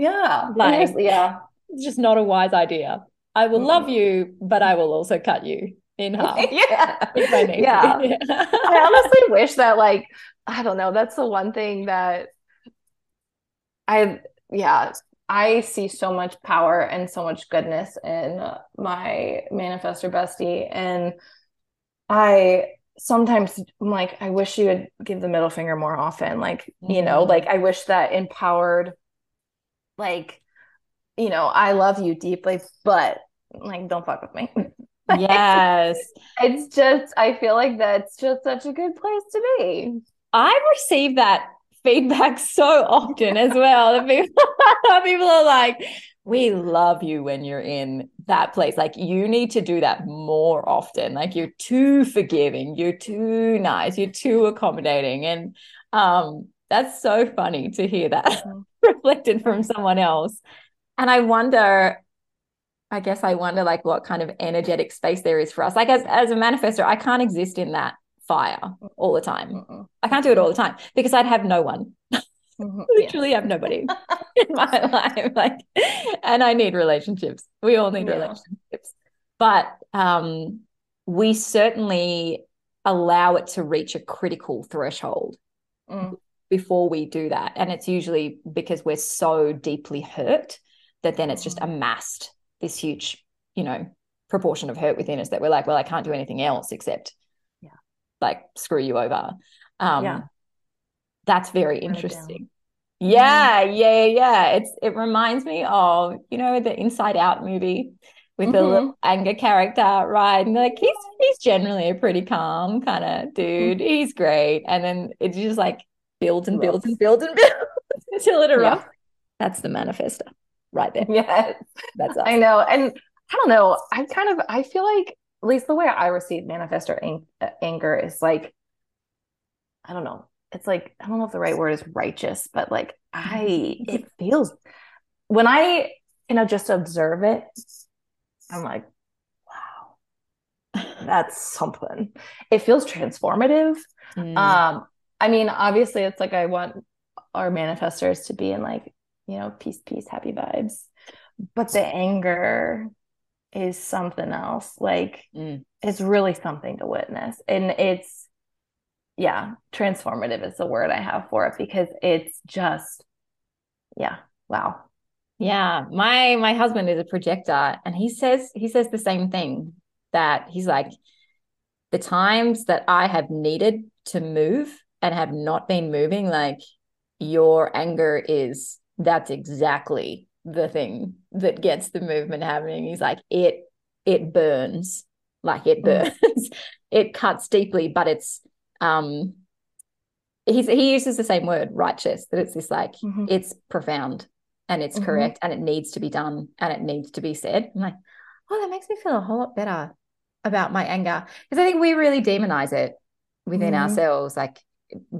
Yeah. Like, yeah. It's just not a wise idea. I will mm. love you, but I will also cut you in half. yeah. Yeah. yeah. I honestly wish that, like, I don't know, that's the one thing that I, yeah, I see so much power and so much goodness in my manifestor bestie. And I sometimes I'm like, I wish you would give the middle finger more often. Like, you know, Mhm. like I wish that empowered, like, you know, I love you deeply, but like, don't fuck with me. yes. It's just, I feel like that's just such a good place to be. I receive that feedback so often as well. People, people are like, we love you when you're in that place. Like you need to do that more often. Like you're too forgiving, you're too nice, you're too accommodating. And um, that's so funny to hear that Mhm. reflected from someone else. And I wonder, I guess I wonder like what kind of energetic space there is for us. Like as, as a manifestor, I can't exist in that fire all the time. Mm-mm. I can't do it all the time because I'd have no one. Mhm. Yeah. Literally have nobody in my life. Like, and I need relationships. We all need Yeah. relationships. But um, we certainly allow it to reach a critical threshold Mm. Before we do that. And it's usually because we're so deeply hurt that then it's just Mhm. amassed this huge, you know, proportion of hurt within us that we're like, well, I can't do anything else except Yeah. like screw you over. Um Yeah. that's very Write it down. interesting. Yeah, yeah, yeah, yeah. It's it reminds me of, you know, the Inside Out movie with the Mhm. little anger character, right? And like he's he's generally a pretty calm kind of dude. He's great. And then it's just like builds and builds and builds and builds until it erupts. That's the manifestor right there. Yes. That's us. I know. And I don't know. I kind of I feel like at least the way I receive manifestor ang- uh, anger is like I don't know. It's like I don't know if the right word is righteous, but like I it feels when I you know just observe it, I'm like, wow, that's something. It feels transformative. Mm. Um, I mean, obviously, it's like I want our manifestors to be in like, you know, peace, peace, happy vibes. But the anger is something else. Like, Mm. it's really something to witness. And it's, yeah, transformative is the word I have for it because it's just, yeah, wow. Yeah, my my husband is a projector and he says he says the same thing that he's like the times that I have needed to move and have not been moving like your anger is that's exactly the thing that gets the movement happening. He's like it it burns like it Mm. burns. it cuts deeply but it's um he's he uses the same word righteous that it's this like Mhm. it's profound and it's Mhm. correct and it needs to be done and it needs to be said. I'm like, oh, that makes me feel a whole lot better about my anger. Because I think we really demonize it within Mhm. ourselves, like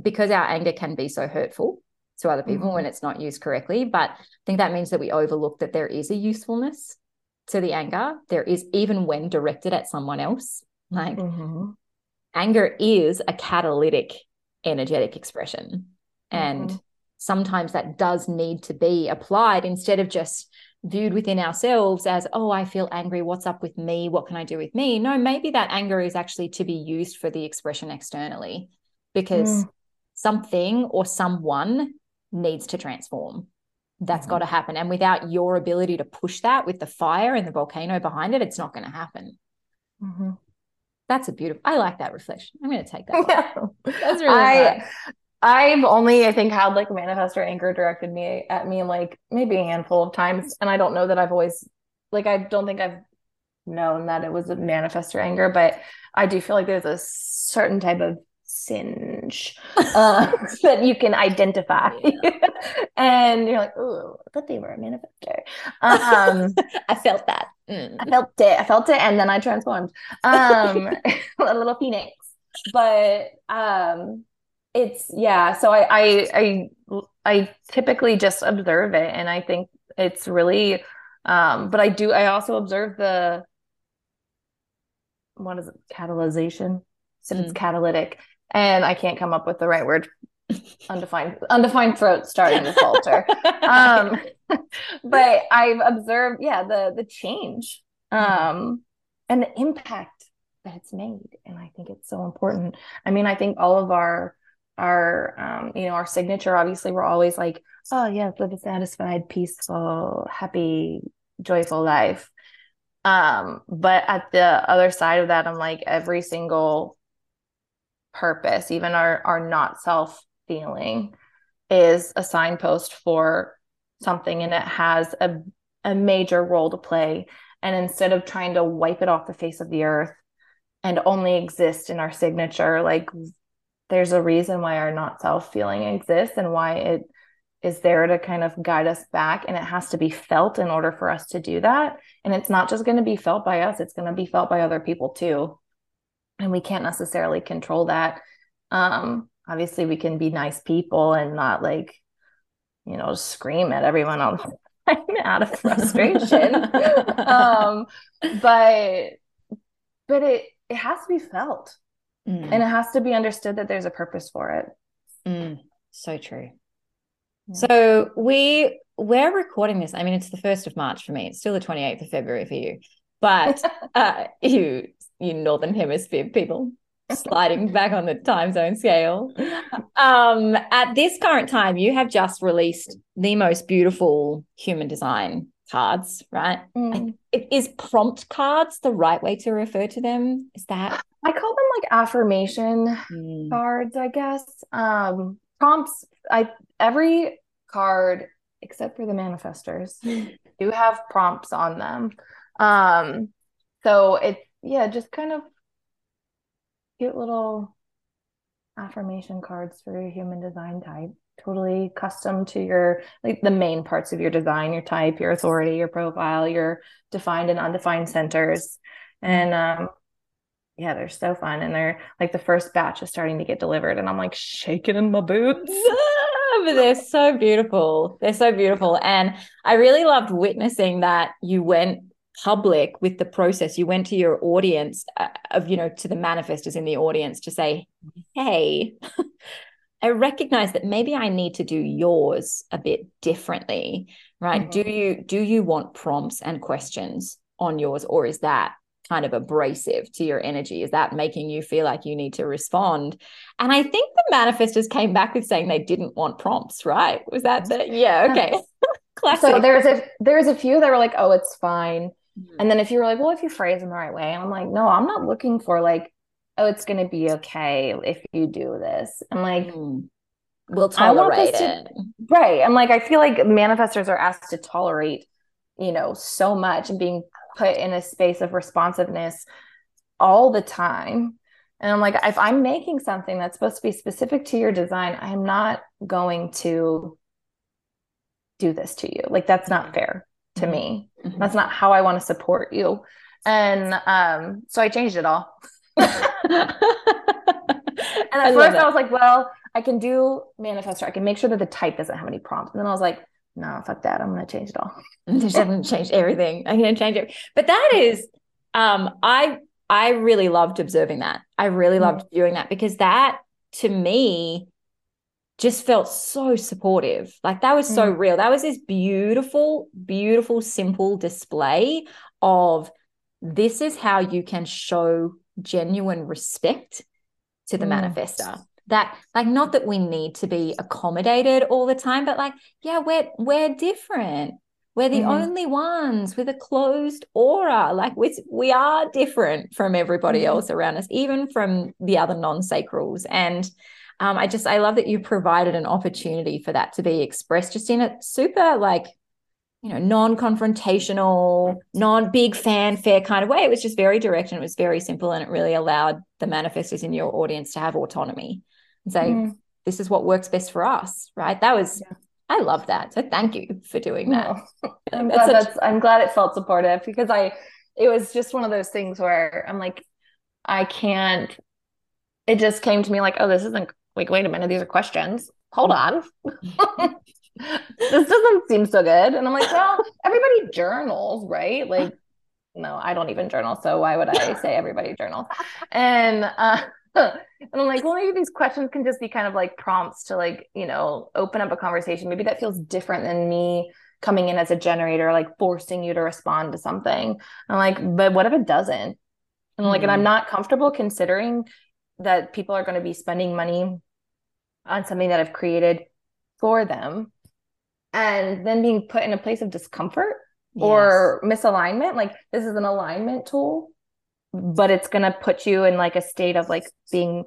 because our anger can be so hurtful to other people Mhm. when it's not used correctly. But I think that means that we overlook that there is a usefulness to the anger. There is even when directed at someone else. Like Mhm. anger is a catalytic energetic expression. And Mhm. sometimes that does need to be applied instead of just viewed within ourselves as, oh, I feel angry. What's up with me? What can I do with me? No, maybe that anger is actually to be used for the expression externally because Mm. something or someone needs to transform. That's Mhm. got to happen. And without your ability to push that with the fire and the volcano behind it, it's not going to happen. Mhm. That's a beautiful, I like that reflection. I'm going to take that. Yeah. That's really I nice. I've only I think had like manifestor anger directed me at me like maybe a handful of times and I don't know that I've always like I don't think I've known that it was a manifestor anger but I do feel like there's a certain type of singe uh, that you can identify and you're like oh but they were a manifestor um I felt that. Mm. I felt it. I felt it, and then I transformed. Um, a little phoenix. But um, it's yeah. So I, I I I typically just observe it, and I think it's really. Um, but I do. I also observe the what is it? Catalyzation. So it's Mm. catalytic, and I can't come up with the right word. Undefined. Undefined throat starting to falter um but i've observed yeah the the change um and the impact that it's made and i think it's so important i mean i think all of our our um you know our signature obviously we're always like oh yeah live a satisfied peaceful happy joyful life um but at the other side of that i'm like every single purpose, even our our not self feeling is a signpost for something and it has a a major role to play. And instead of trying to wipe it off the face of the earth and only exist in our signature, like there's a reason why our not self feeling exists and why it is there to kind of guide us back. And it has to be felt in order for us to do that. And it's not just going to be felt by us, it's going to be felt by other people too. And we can't necessarily control that. Um, obviously, we can be nice people and not like, you know, scream at everyone else out of frustration. um, but but it it has to be felt. Mm. And it has to be understood that there's a purpose for it. Mm. So true. Yeah. So we we're recording this. I mean, it's the first of March for me. It's still the 28th of February for you. But uh you you northern hemisphere people sliding back on the time zone scale. Um, at this current time, you have just released the most beautiful human design cards, right? Mm. Is prompt cards the right way to refer to them? Is that? I call them like affirmation mm. cards, I guess. Um, prompts. I every card except for the manifestors do have prompts on them. Um, so it's yeah, just kind of cute little affirmation cards for your human design type. Totally custom to your like the main parts of your design your type your authority your profile your defined and undefined centers. And um yeah they're so fun. And they're like the first batch is starting to get delivered and i'm like shaking in my boots. But they're so beautiful. They're so beautiful. And i really loved witnessing that you went public with the process you went to your audience uh, of you know to the manifestors in the audience to say hey i recognize that maybe i need to do yours a bit differently right mm-hmm. do you do you want prompts and questions on yours or is that kind of abrasive to your energy is that making you feel like you need to respond and i think the manifestors came back with saying they didn't want prompts right was that the yeah okay Classic. So there's a there's a few that were like, oh, it's fine. And then if you were like, well, if you phrase them the right way, I'm like, no, I'm not looking for like, oh, it's gonna be okay if you do this. I'm like, mm. we'll tolerate it. To, right. I'm like, I feel like manifestors are asked to tolerate, you know, so much and being put in a space of responsiveness all the time. And I'm like, if I'm making something that's supposed to be specific to your design, I'm not going to do this to you. Like that's not fair to mm-hmm. me. Mm-hmm. That's not how I want to support you. And um, so I changed it all. and at I first I was like, well, I can do manifestor. I can make sure that the type doesn't have any prompts. And then I was like, no, fuck that. I'm gonna change it all. Just going to change everything. I'm gonna change it. But that is um I I really loved observing that. I really mm-hmm. loved doing that because that to me just felt so supportive. Like that was so mm. real. That was this beautiful, beautiful, simple display of this is how you can show genuine respect to the mm. manifestor. That like not that we need to be accommodated all the time, but like, yeah, we're we're different. We're the mm. only ones with a closed aura. Like we, we are different from everybody mm. else around us, even from the other non-sacrals. And um, I just I love that you provided an opportunity for that to be expressed just in a super like you know non-confrontational non-big fanfare kind of way it was just very direct and it was very simple and it really allowed the manifestors in your audience to have autonomy and say mm. this is what works best for us right that was yeah. i love that so thank you for doing that no. i'm glad such... that's i'm glad it felt supportive because i it was just one of those things where i'm like i can't it just came to me like oh this isn't like, wait a minute, these are questions. Hold on. this doesn't seem so good. And I'm like, well, everybody journals, right? Like, no, I don't even journal. So why would I say everybody journals? And uh and I'm like, well, maybe these questions can just be kind of like prompts to like, you know, open up a conversation. Maybe that feels different than me coming in as a generator, like forcing you to respond to something. I'm like, but what if it doesn't? And I'm like, mm. and I'm hmm. not comfortable considering that people are going to be spending money on something that I've created for them and then being put in a place of discomfort yes. or misalignment like this is an alignment tool but it's going to put you in like a state of like being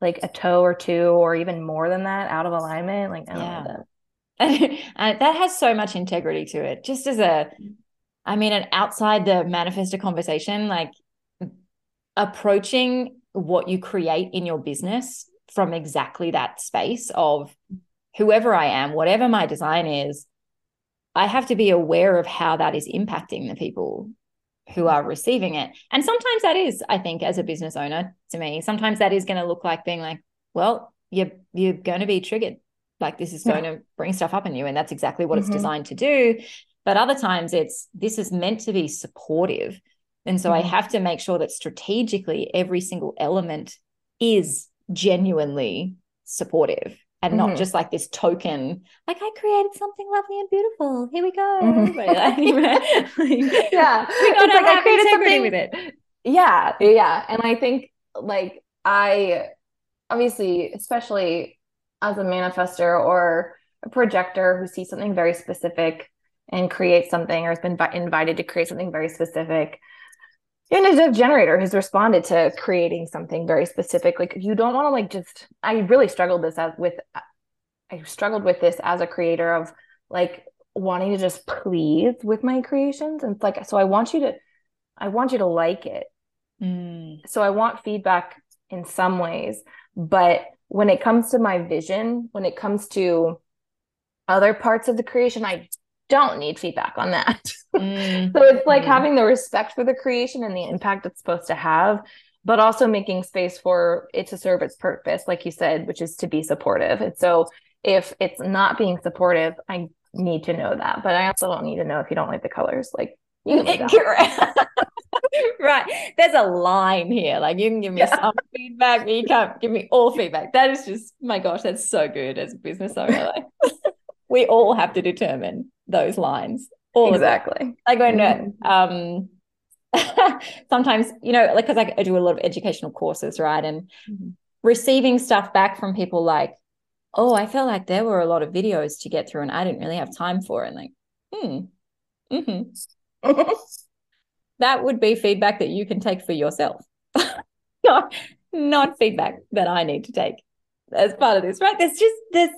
like a toe or two or even more than that out of alignment, like I don't yeah. know that. and that has so much integrity to it. Just as a, I mean, an outside the manifestor conversation, like approaching what you create in your business from exactly that space of whoever I am, whatever my design is, I have to be aware of how that is impacting the people who are receiving it. And sometimes that is, I think, as a business owner to me, sometimes that is going to look like being like, well, you're you're going to be triggered. Like this is going yeah. to bring stuff up in you. And that's exactly what mm-hmm. it's designed to do. But other times it's this is meant to be supportive. And so mm-hmm. I have to make sure that strategically every single element is genuinely supportive and mm-hmm. not just like this token like i created something lovely and beautiful. Here we go. Mm-hmm. like, yeah. we gotta like I created something with it. Yeah yeah. And i think like i obviously especially as a manifestor or a projector who sees something very specific and creates something or has been invited to create something very specific and a generator has responded to creating something very specific like you don't want to like just i really struggled this as with i struggled with this as a creator of like wanting to just please with my creations and it's like so i want you to i want you to like it mm. so i want feedback in some ways but when it comes to my vision when it comes to other parts of the creation i don't need feedback on that. Mm. so it's like mm. having the respect for the creation and the impact it's supposed to have, but also making space for it to serve its purpose, like you said, which is to be supportive. And so if it's not being supportive, I need to know that. But I also don't need to know if you don't like the colors. Like you can right. There's a line here. Like you can give me yeah. some feedback, but you can't give me all feedback. That is just my gosh, that's so good as a business owner. Like we all have to determine those lines. All exactly. Like when mm-hmm. um sometimes, you know, like because I do a lot of educational courses, right? And mm-hmm. receiving stuff back from people like, oh, I felt like there were a lot of videos to get through and I didn't really have time for it. And like, hmm. Mm-hmm. that would be feedback that you can take for yourself. not, not feedback that I need to take as part of this, right? There's just this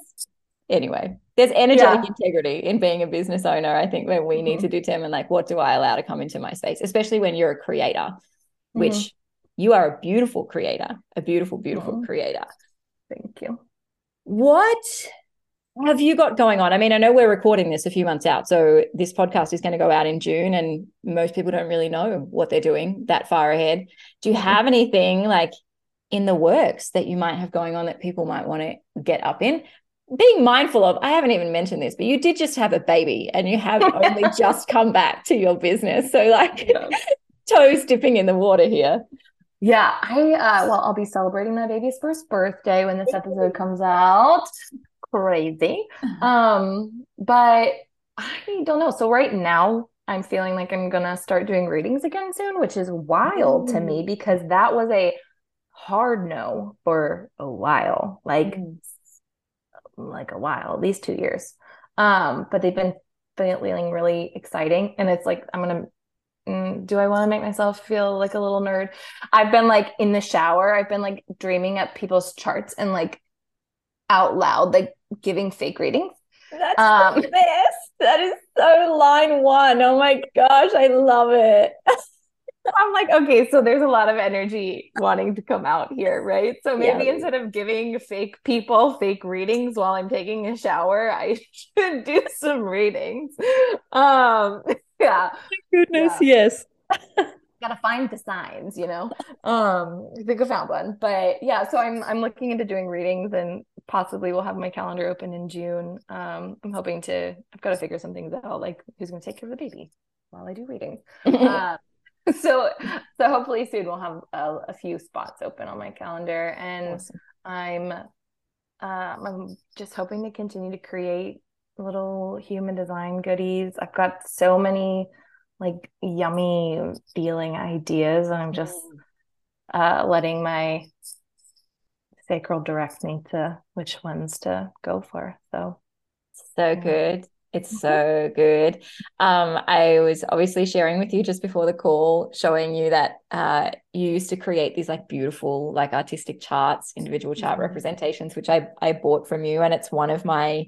anyway there's energetic yeah. integrity in being a business owner i think when we mm-hmm. need to determine like what do i allow to come into my space especially when you're a creator mm-hmm. which you are a beautiful creator a beautiful beautiful mm-hmm. creator thank you what have you got going on? I mean, I know we're recording this a few months out, so this podcast is going to go out in June, and most people don't really know what they're doing that far ahead. Do you mm-hmm. have anything like in the works that you might have going on that people might want to get up in? Being mindful of, I haven't even mentioned this, but you did just have a baby and you have only just come back to your business. So, like, yeah. toes dipping in the water here. Yeah, I, uh, well, I'll be celebrating my baby's first birthday when this episode comes out. Crazy. Um, but I don't know. So, right now, I'm feeling like I'm gonna start doing readings again soon, which is wild Ooh. to me because that was a hard no for a while. Like, mm like a while, at least two years. Um, but they've been feeling really exciting. And it's like, I'm going to, mm, do I want to make myself feel like a little nerd? I've been like in the shower, I've been like dreaming up people's charts and like out loud, like giving fake readings. That's um, the best. That is so line one. Oh my gosh, I love it. I'm like, okay, so there's a lot of energy wanting to come out here, right? So maybe yeah. instead of giving fake people fake readings while I'm taking a shower, I should do some readings. Um, yeah. Thank goodness, yeah. yes. Gotta find the signs, you know. Um, I think I found one, but yeah. So I'm I'm looking into doing readings, and possibly we'll have my calendar open in June. Um, I'm hoping to. I've got to figure some things out, like who's going to take care of the baby while I do readings. uh, so so hopefully soon we'll have a, a, few spots open on my calendar. And awesome. i'm uh, i'm just hoping to continue to create little human design goodies. I've got so many like yummy feeling ideas and i'm just mm. uh, letting my sacral direct me to which ones to go for. So so good It's so good. Um, I was obviously sharing with you just before the call, showing you that uh, you used to create these like beautiful, like artistic charts, individual chart mm-hmm. representations, which I I bought from you, and it's one of my,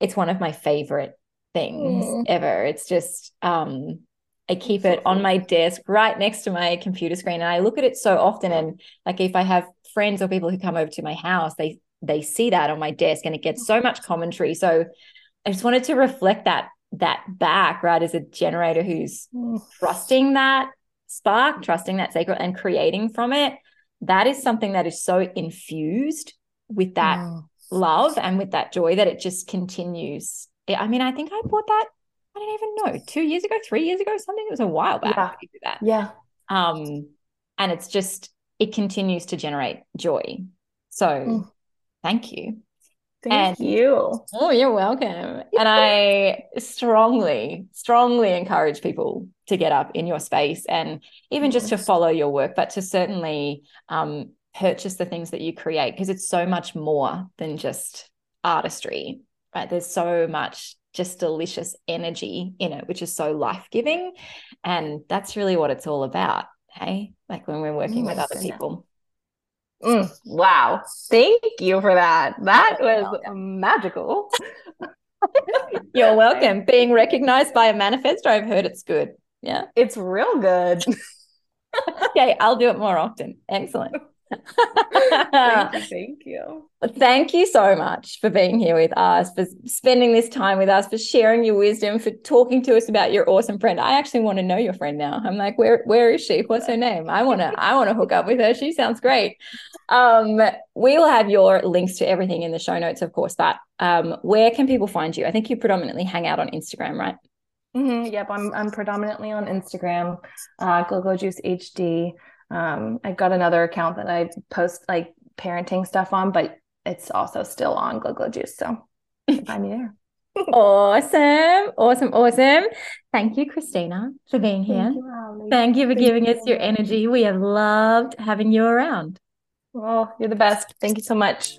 it's one of my favorite things mm. ever. It's just um, I keep it on my desk right next to my computer screen, and I look at it so often. And like if I have friends or people who come over to my house, they they see that on my desk, and it gets so much commentary. So I just wanted to reflect that that back, right, as a generator who's mm. trusting that spark, trusting that sacred and creating from it. That is something that is so infused with that mm. love and with that joy that it just continues. I mean, I think I bought that, I don't even know, two years ago, three years ago, something. It was a while back. Yeah. That. yeah. Um, and it's just, it continues to generate joy. So mm. thank you. Thank and, you. Oh, you're welcome. and I strongly, strongly encourage people to get up in your space and even just to follow your work, but to certainly um, purchase the things that you create because it's so much more than just artistry, right? There's so much just delicious energy in it, which is so life giving. And that's really what it's all about. Hey, like when we're working with other people. Mm, wow. Thank you for that. That was magical. You're welcome. Being recognized by a manifestor, I've heard it's good. Yeah. It's real good. okay, I'll do it more often. Excellent thank, you, thank you. Thank you so much for being here with us, for spending this time with us, for sharing your wisdom, for talking to us about your awesome friend. I actually want to know your friend now. I'm like, where where is she? What's her name? I want to I want to hook up with her. She sounds great. Um, we will have your links to everything in the show notes, of course. But um, where can people find you? I think you predominantly hang out on Instagram, right? Mm-hmm, yep, I'm I'm predominantly on Instagram, uh, Glow Juice HD. Um, I've got another account that I post like parenting stuff on, but it's also still on Glow Juice. So find me there. awesome. Awesome. Awesome. Thank you, Christina, for being here. Thank you, Thank you for Thank giving you. us your energy. We have loved having you around. Oh, you're the best. Thank you so much.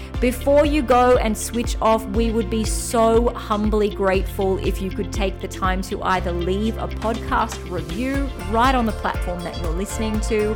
Before you go and switch off, we would be so humbly grateful if you could take the time to either leave a podcast review right on the platform that you're listening to